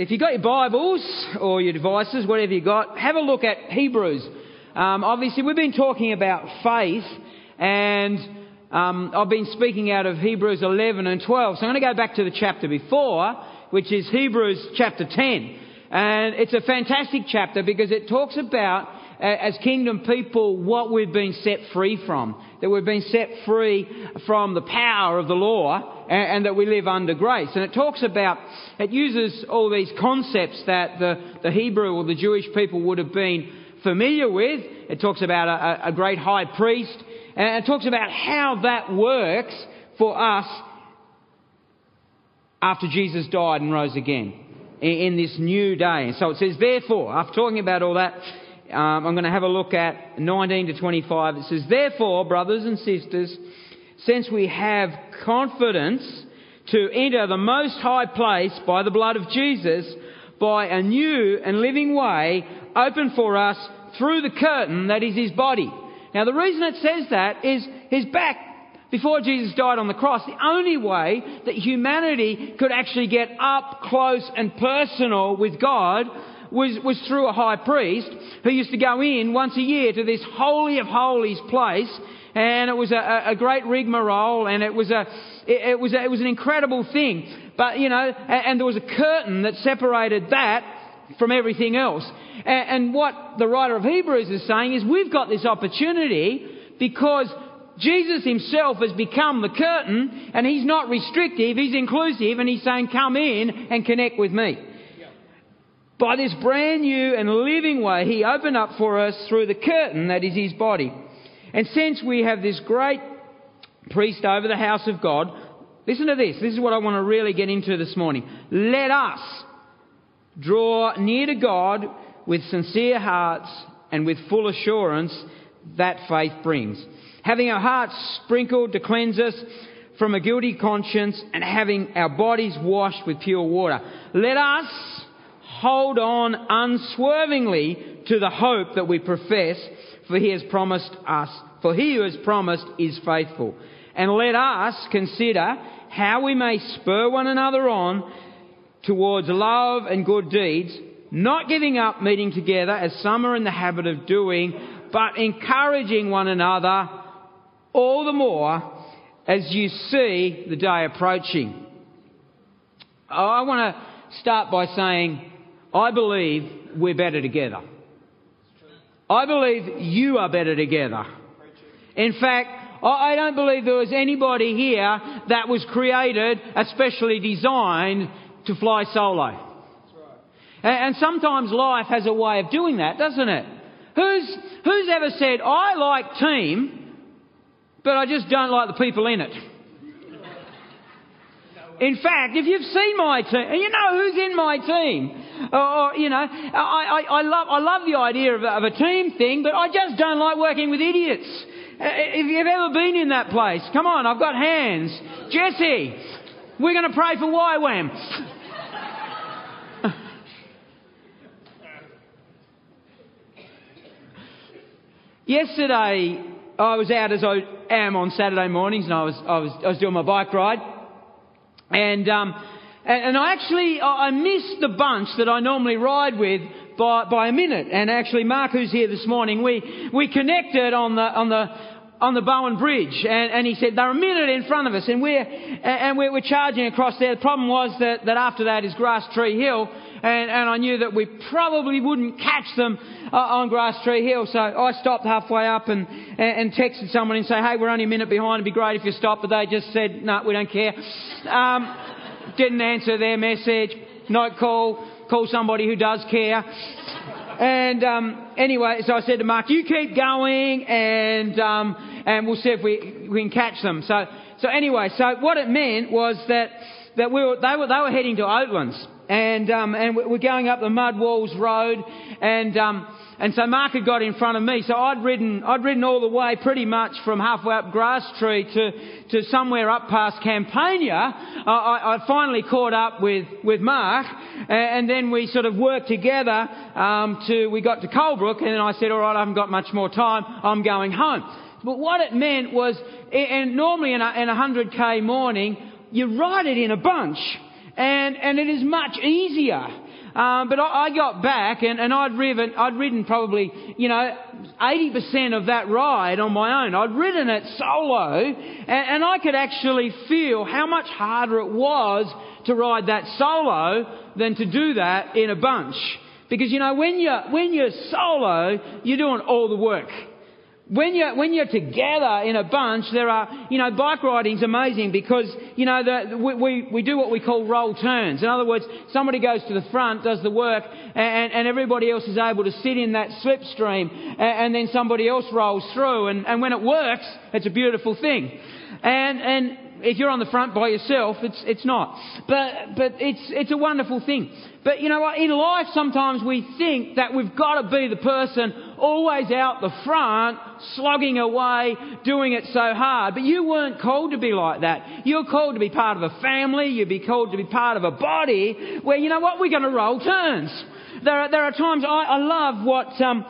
if you've got your Bibles or your devices, whatever you've got, have a look at Hebrews. Um, obviously, we've been talking about faith, and um, I've been speaking out of Hebrews 11 and 12. So I'm going to go back to the chapter before, which is Hebrews chapter 10. And it's a fantastic chapter because it talks about, as kingdom people, what we've been set free from. That we've been set free from the power of the law and, and that we live under grace. And it talks about, it uses all these concepts that the, the Hebrew or the Jewish people would have been familiar with. It talks about a, a great high priest. And it talks about how that works for us after Jesus died and rose again in this new day. And so it says, therefore, after talking about all that, um, I'm going to have a look at 19 to 25. It says, therefore, brothers and sisters, since we have confidence to enter the most high place by the blood of Jesus, by a new and living way opened for us through the curtain that is his body. Now the reason it says that is his back before Jesus died on the cross, the only way that humanity could actually get up close and personal with God was, was through a high priest who used to go in once a year to this holy of holies place and it was a, a great rigmarole and it was a, it, it was a, it was an incredible thing. But, you know, and, and there was a curtain that separated that from everything else. And, and what the writer of Hebrews is saying is we've got this opportunity because Jesus himself has become the curtain and he's not restrictive, he's inclusive and he's saying come in and connect with me. By this brand new and living way he opened up for us through the curtain that is his body. And since we have this great priest over the house of God, listen to this. This is what I want to really get into this morning. Let us draw near to God with sincere hearts and with full assurance that faith brings. Having our hearts sprinkled to cleanse us from a guilty conscience and having our bodies washed with pure water. Let us hold on unswervingly to the hope that we profess, for he has promised us, for he who has promised is faithful. And let us consider how we may spur one another on towards love and good deeds, not giving up meeting together as some are in the habit of doing, but encouraging one another all the more as you see the day approaching. I want to start by saying, I believe we're better together. I believe you are better together. In fact, I don't believe there was anybody here that was created, especially designed to fly solo. And sometimes life has a way of doing that, doesn't it? Who's, who's ever said, I like team, but I just don't like the people in it? In fact, if you've seen my team, and you know who's in my team, or, you know, I, I, I, love, I love the idea of, of a team thing, but I just don't like working with idiots. Uh, if you've ever been in that place, come on, I've got hands. Jesse, we're going to pray for YWAM. Yesterday, I was out as I am on Saturday mornings, and I was, I was, I was doing my bike ride. And, um, and, and I actually, I missed the bunch that I normally ride with by, by a minute. And actually, Mark, who's here this morning, we, we connected on the, on the, on the Bowen Bridge, and, and he said they're a minute in front of us, and we're and we're, we're charging across there. The problem was that, that after that is Grass Tree Hill, and, and I knew that we probably wouldn't catch them uh, on Grass Tree Hill. So I stopped halfway up and, and, and, texted someone and say, hey, we're only a minute behind. It'd be great if you stopped. But they just said, no, we don't care. Um, didn't answer their message. No call. Call somebody who does care. And um, anyway, so I said to Mark, "You keep going, and um, and we'll see if we, we can catch them." So so anyway, so what it meant was that that we were, they were they were heading to Oatlands, and um, and we're going up the Mud Walls Road, and um, and so Mark had got in front of me. So I'd ridden I'd ridden all the way pretty much from halfway up Grass Tree to to somewhere up past Campania. I, I finally caught up with with Mark, and then we sort of worked together um, to we got to Colebrook, and then I said, all right, I haven't got much more time. I'm going home. But what it meant was, and normally in a, in a 100k morning, you ride it in a bunch. And, and it is much easier. Um, but I, I got back and, and I'd ridden, I'd ridden probably, you know, 80% of that ride on my own. I'd ridden it solo and, and I could actually feel how much harder it was to ride that solo than to do that in a bunch. Because you know, when you're, when you're solo, you're doing all the work. When you're, when you're together in a bunch, there are, you know, bike riding's amazing because, you know, the, we, we, do what we call roll turns. In other words, somebody goes to the front, does the work, and, and everybody else is able to sit in that slipstream, and, and then somebody else rolls through, and, and when it works, it's a beautiful thing. And, and if you're on the front by yourself, it's, it's not. But, but it's, it's a wonderful thing. But you know what? In life, sometimes we think that we've got to be the person always out the front, slogging away, doing it so hard. But you weren't called to be like that. You're called to be part of a family. You'd be called to be part of a body where, you know what? We're going to roll turns. There are, there are times I, I love what, um,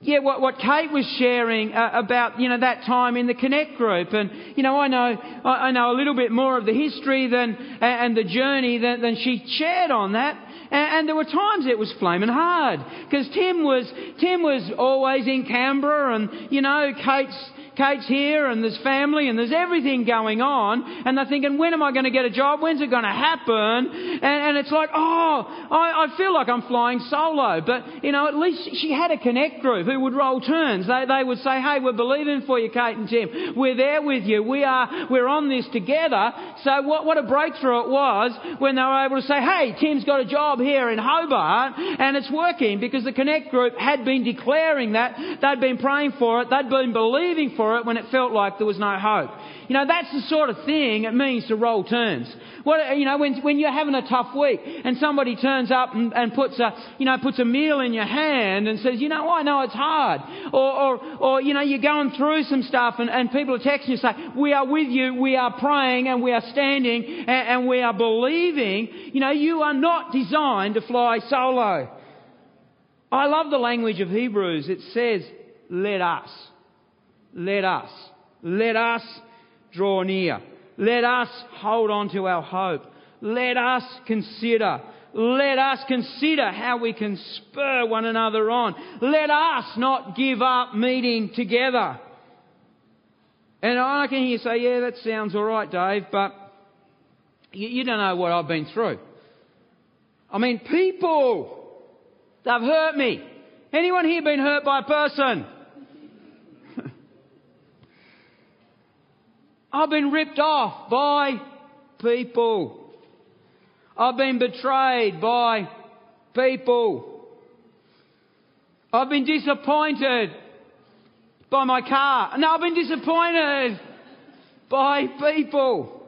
yeah, what, what Kate was sharing uh, about, you know, that time in the Connect group. And, you know, I know, I, I know a little bit more of the history than, and the journey than, than she shared on that. And, and there were times it was flaming hard. Because Tim was, Tim was always in Canberra and, you know, Kate's, Kate's here and there's family and there's everything going on. And they're thinking, when am I going to get a job? When's it going to happen? And, and it's like, oh, I, I feel like I'm flying solo. But, you know, at least she had a connect group who would roll turns. They, they would say, hey, we're believing for you, Kate and Tim. We're there with you. We are, we're on this together. So what, what a breakthrough it was when they were able to say, hey, Tim's got a job here in Hobart and it's working because the connect group had been declaring that. They'd been praying for it. They'd been believing for it when it felt like there was no hope. You know, that's the sort of thing it means to roll turns. What, you know, when, when you're having a tough week and somebody turns up and, and puts a, you know, puts a meal in your hand and says, you know, I know it's hard. Or, or, or you know, you're going through some stuff and, and people are texting you say, we are with you, we are praying and we are standing and, and we are believing. You know, you are not designed to fly solo. I love the language of Hebrews. It says, let us. Let us. Let us draw near. Let us hold on to our hope. Let us consider. Let us consider how we can spur one another on. Let us not give up meeting together. And I can hear you say, yeah, that sounds alright, Dave, but you, you don't know what I've been through. I mean, people, they've hurt me. Anyone here been hurt by a person? I've been ripped off by people. I've been betrayed by people. I've been disappointed by my car. No, I've been disappointed by people.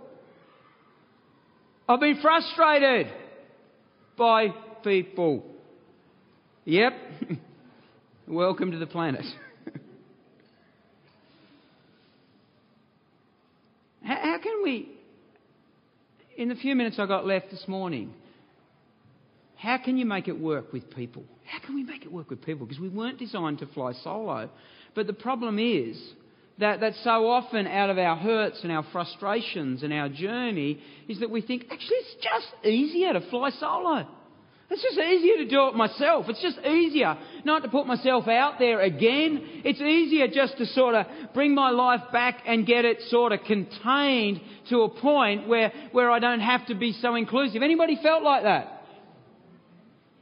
I've been frustrated by people. Yep. Welcome to the planet. How, how can we, in the few minutes I got left this morning, how can you make it work with people? How can we make it work with people? Because we weren't designed to fly solo. But the problem is that, that so often out of our hurts and our frustrations and our journey is that we think, actually, it's just easier to fly solo. It's just easier to do it myself. It's just easier not to put myself out there again. It's easier just to sort of bring my life back and get it sort of contained to a point where, where I don't have to be so inclusive. Anybody felt like that?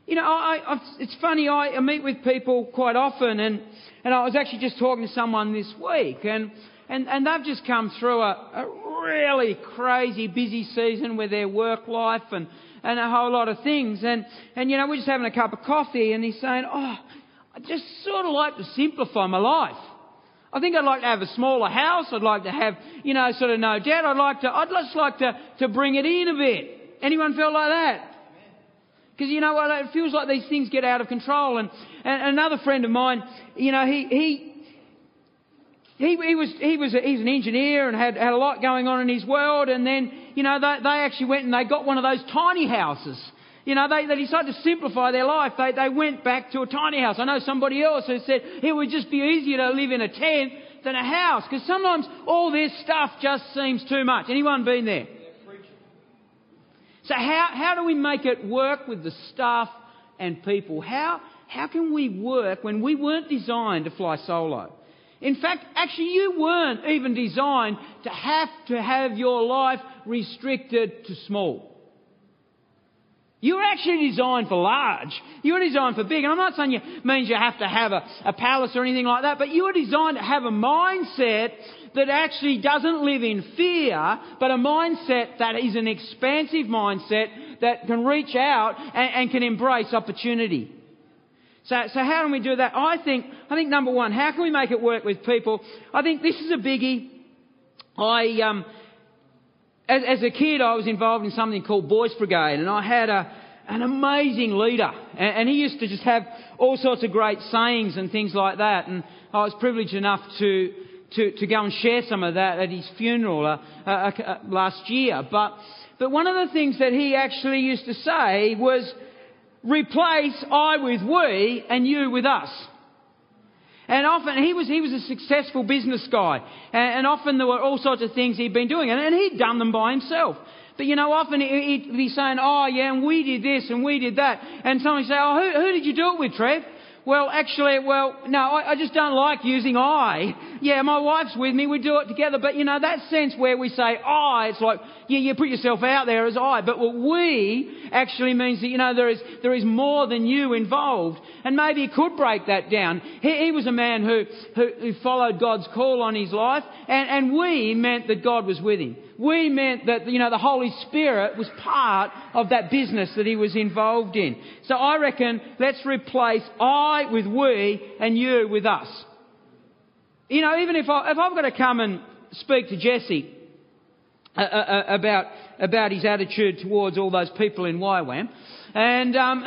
You know, I, I, it's funny, I, I meet with people quite often and, and I was actually just talking to someone this week and, and, and they've just come through a, a really crazy busy season with their work life and, and a whole lot of things. And, and you know, we're just having a cup of coffee and he's saying, oh, I just sort of like to simplify my life. I think I'd like to have a smaller house. I'd like to have, you know, sort of no debt. I'd like to, I'd just like to, to bring it in a bit. Anyone feel like that? Because you know what, it feels like these things get out of control. And, and another friend of mine, you know, he, he, he, he was, he was a, he's an engineer and had, had a lot going on in his world. And then, you know, they, they actually went and they got one of those tiny houses. You know, they, they decided to simplify their life. They, they went back to a tiny house. I know somebody else who said it would just be easier to live in a tent than a house because sometimes all this stuff just seems too much. Anyone been there? So, how, how do we make it work with the staff and people? How, how can we work when we weren't designed to fly solo? In fact, actually, you weren't even designed to have to have your life restricted to small. You were actually designed for large. You were designed for big. And I'm not saying it means you have to have a, a palace or anything like that, but you were designed to have a mindset that actually doesn't live in fear, but a mindset that is an expansive mindset that can reach out and, and can embrace opportunity. So, so how can we do that? I think, I think number one, how can we make it work with people? I think this is a biggie. I, um, as, as a kid, I was involved in something called Boys Brigade, and I had a, an amazing leader, and, and he used to just have all sorts of great sayings and things like that. And I was privileged enough to to, to go and share some of that at his funeral uh, uh, uh, last year. But but one of the things that he actually used to say was, "Replace I with we, and you with us." And often he was, he was a successful business guy. And, and often there were all sorts of things he'd been doing. And, and he'd done them by himself. But you know, often he'd be saying, oh yeah, and we did this and we did that. And someone would say, oh, who, who did you do it with, Trev? Well, actually, well, no, I, I just don't like using I. Yeah, my wife's with me, we do it together. But you know, that sense where we say I, it's like, yeah, you put yourself out there as I. But what we actually means that, you know, there is, there is more than you involved. And maybe he could break that down. He, he was a man who, who, who followed God's call on his life. And, and we meant that God was with him we meant that, you know, the Holy Spirit was part of that business that he was involved in. So I reckon let's replace I with we and you with us. You know, even if, I, if I've got to come and speak to Jesse uh, uh, uh about, about his attitude towards all those people in YWAM, and, um,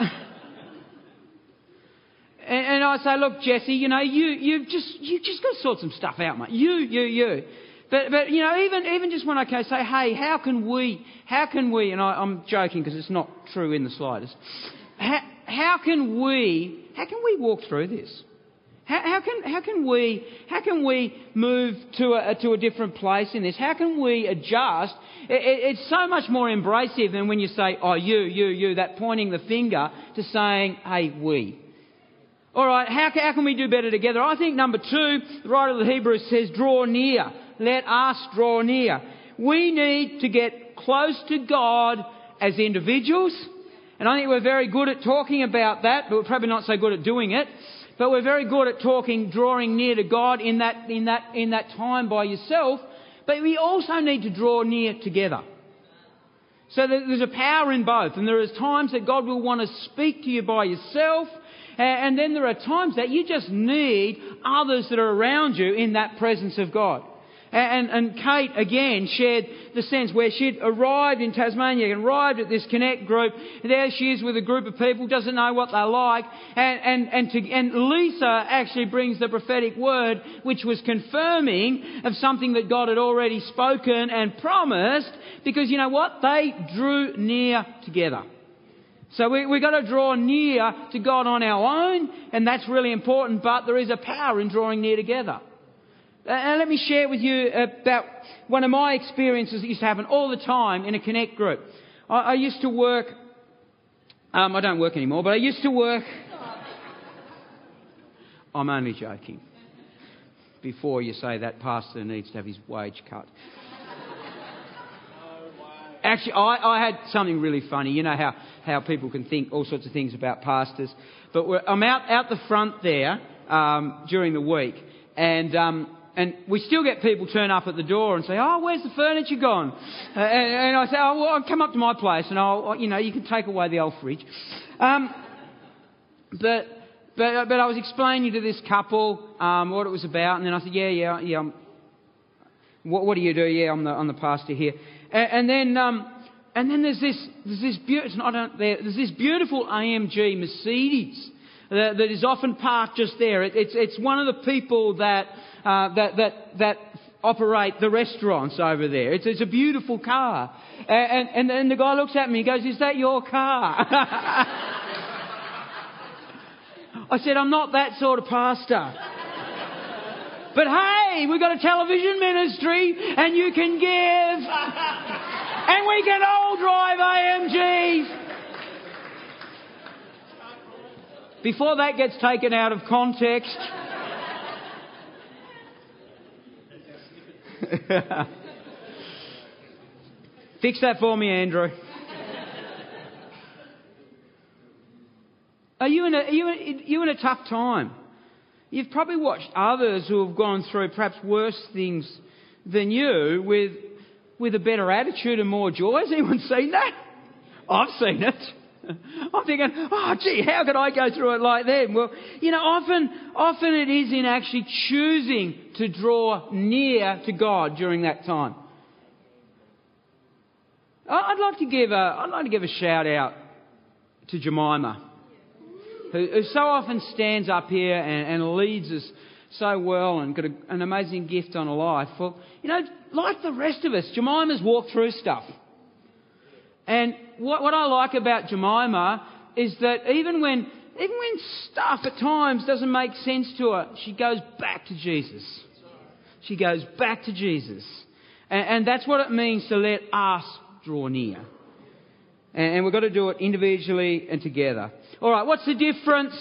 and, and I say, look, Jesse, you know, you, you've just, you've just got to sort some stuff out, mate. You, you, you. But, but you know, even, even just when I say, hey, how can we, how can we, and I, am joking because it's not true in the slightest, how, how can we, how can we walk through this? How, how, can, how, can we, how can we move to a, to a different place in this? How can we adjust? It, it, it's so much more embracive than when you say, oh, you, you, you, that pointing the finger to saying, hey, we. All right, how, how can we do better together? I think number two, the writer of the Hebrews says, draw near let us draw near. We need to get close to God as individuals. And I think we're very good at talking about that, but we're probably not so good at doing it. But we're very good at talking, drawing near to God in that, in that, in that time by yourself. But we also need to draw near together. So there's a power in both. And there are times that God will want to speak to you by yourself. And then there are times that you just need others that are around you in that presence of God. And, and Kate again shared the sense where she'd arrived in Tasmania and arrived at this Connect group. There she is with a group of people, doesn't know what they're like. And, and, and, to, and Lisa actually brings the prophetic word, which was confirming of something that God had already spoken and promised. Because you know what? They drew near together. So we, we've got to draw near to God on our own, and that's really important, but there is a power in drawing near together. Uh, and let me share with you about one of my experiences that used to happen all the time in a Connect group. I, I used to work, um, I don't work anymore, but I used to work. I'm only joking. Before you say that pastor needs to have his wage cut. Actually, I, I, had something really funny. You know how, how people can think all sorts of things about pastors. But I'm out, out the front there um, during the week, and um, and we still get people turn up at the door and say, "Oh, where's the furniture gone?" Uh, and, and, I say, "Oh, well, come up to my place and I'll, you know, you can take away the old fridge." Um, but but but I was explaining to this couple um, what it was about, and then I said, "Yeah, yeah, yeah. What, what do you do? Yeah, I'm the I'm the pastor here." And, and then um, and then there's this there's this beautiful there's this beautiful AMG Mercedes that, that is often parked just there. It, it's it's one of the people that uh, that, that, that operate the restaurants over there. It's, it's a beautiful car. And, and, then the guy looks at me and goes, Is that your car? I said, I'm not that sort of pastor. But hey, we've got a television ministry and you can give. and we can all drive AMGs. Before that gets taken out of context. Fix that for me, Andrew. Are you in a, are you, are you in a tough time? You've probably watched others who have gone through perhaps worse things than you with, with a better attitude and more joy. Has anyone seen that? I've seen it. I'm thinking, oh gee, how could I go through it like them? Well, you know, often, often it is in actually choosing to draw near to God during that time. I'd like to give a, I'd like to give a shout out to Jemima, who, who so often stands up here and, and leads us so well and got a, an amazing gift on a life. Well, you know, like the rest of us, Jemima's walked through stuff. And what, what I like about Jemima is that even when, even when stuff at times doesn't make sense to her, she goes back to Jesus. She goes back to Jesus. And, and that's what it means to let us draw near. And, and we've got to do it individually and together. All right, what's the difference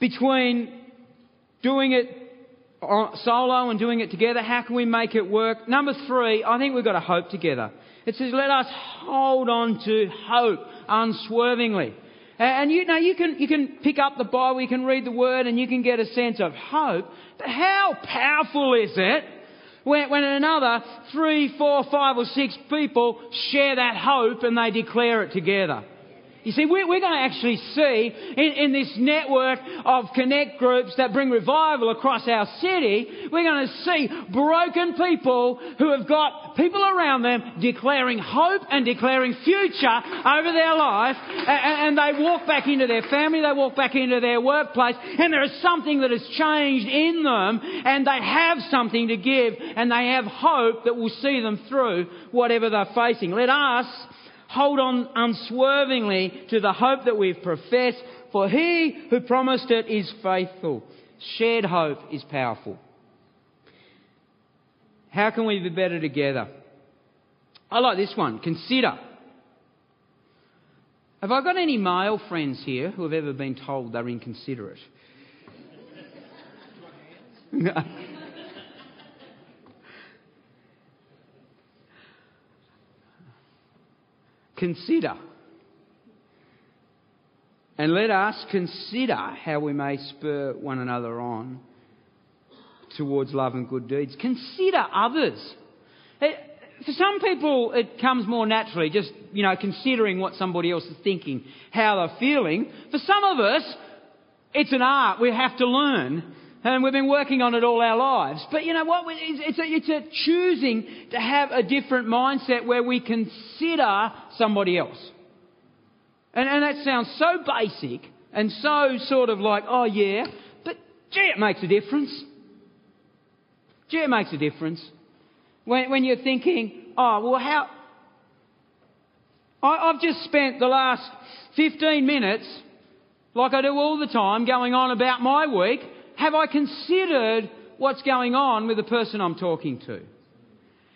between doing it solo and doing it together? How can we make it work? Number three, I think we've got to hope together. It says, let us hold on to hope unswervingly. And you know, you can, you can pick up the Bible, you can read the Word, and you can get a sense of hope. But how powerful is it when, when another three, four, five, or six people share that hope and they declare it together? You see, we're, going to actually see in, this network of connect groups that bring revival across our city, we're going to see broken people who have got people around them declaring hope and declaring future over their life. And they walk back into their family, they walk back into their workplace, and there is something that has changed in them, and they have something to give, and they have hope that will see them through whatever they're facing. Let us hold on unswervingly to the hope that we've professed, for he who promised it is faithful. Shared hope is powerful. How can we be better together? I like this one. Consider. Have I got any male friends here who have ever been told they're inconsiderate? consider. And let us consider how we may spur one another on towards love and good deeds. Consider others. Eh, for some people, it comes more naturally, just, you know, considering what somebody else is thinking, how they're feeling. For some of us, it's an art we have to learn and we've been working on it all our lives. But you know what? It's a, it's a choosing to have a different mindset where we consider somebody else. And, and that sounds so basic and so sort of like, oh yeah, but gee, it makes a difference. Gee, it makes a difference. When, when you're thinking, oh, well, how. I, I've just spent the last 15 minutes, like I do all the time, going on about my week have I considered what's going on with the person I'm talking to?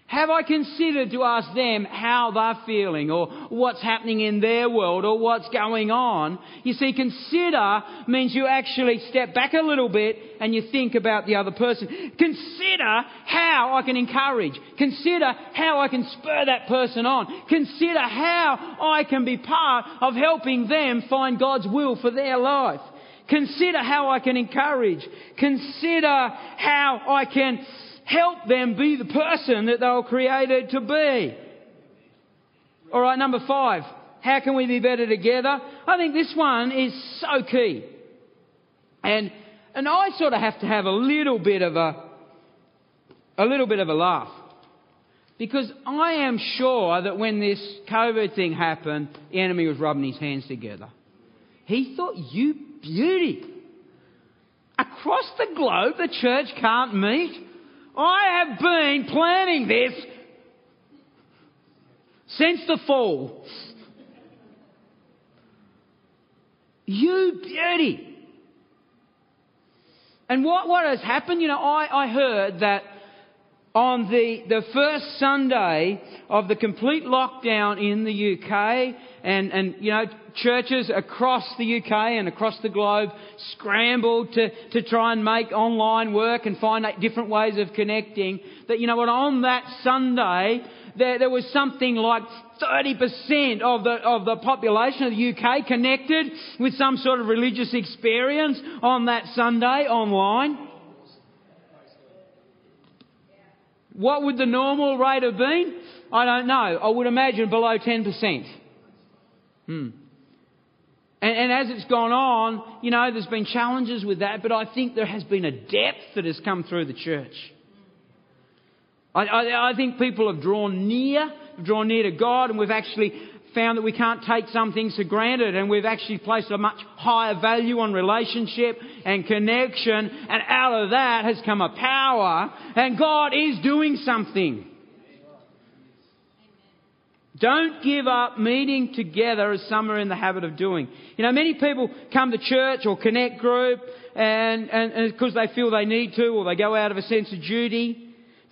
Have I considered to ask them how they're feeling or what's happening in their world or what's going on? You see, consider means you actually step back a little bit and you think about the other person. Consider how I can encourage. Consider how I can spur that person on. Consider how I can be part of helping them find God's will for their life. Consider how I can encourage. Consider how I can help them be the person that they were created to be. All right, number five. How can we be better together? I think this one is so key. And, and I sort of have to have a little bit of a, a little bit of a laugh. Because I am sure that when this COVID thing happened, the enemy was rubbing his hands together. He thought, you beauty. Across the globe, the church can't meet. I have been planning this since the fall. You beauty. And what, what has happened? You know, I, I heard that on the, the first Sunday of the complete lockdown in the UK, and, and you know, churches across the UK and across the globe scrambled to, to try and make online work and find different ways of connecting, that, you know what, on that Sunday, there, there was something like 30% of the, of the population of the UK connected with some sort of religious experience on that Sunday online. What would the normal rate have been? I don't know. I would imagine below 10%. Hmm. And, and, as it's gone on, you know, there's been challenges with that, but I think there has been a depth that has come through the church. I, I, I think people have drawn near, drawn near to God, and we've actually found that we can't take some things for granted and we've actually placed a much higher value on relationship and connection and out of that has come a power and God is doing something. Don't give up meeting together as some are in the habit of doing. You know, many people come to church or connect group and, and, because they feel they need to or they go out of a sense of duty.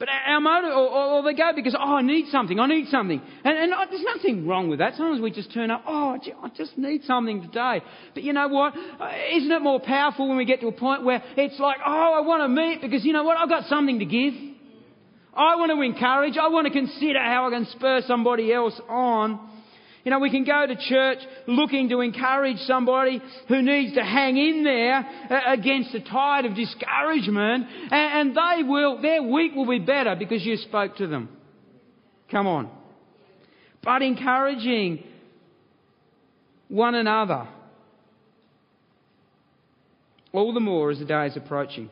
But our motive, or, or, they go because, oh, I need something, I need something. And, and there's nothing wrong with that. Sometimes we just turn up, oh, I just need something today. But you know what? Uh, isn't it more powerful when we get to a point where it's like, oh, I want to meet because you know what? I've got something to give. I want to encourage. I want to consider how I can spur somebody else on. You know, we can go to church looking to encourage somebody who needs to hang in there uh, against the tide of discouragement, and they will, their week will be better because you spoke to them. Come on. But encouraging one another. All the more as the day is approaching.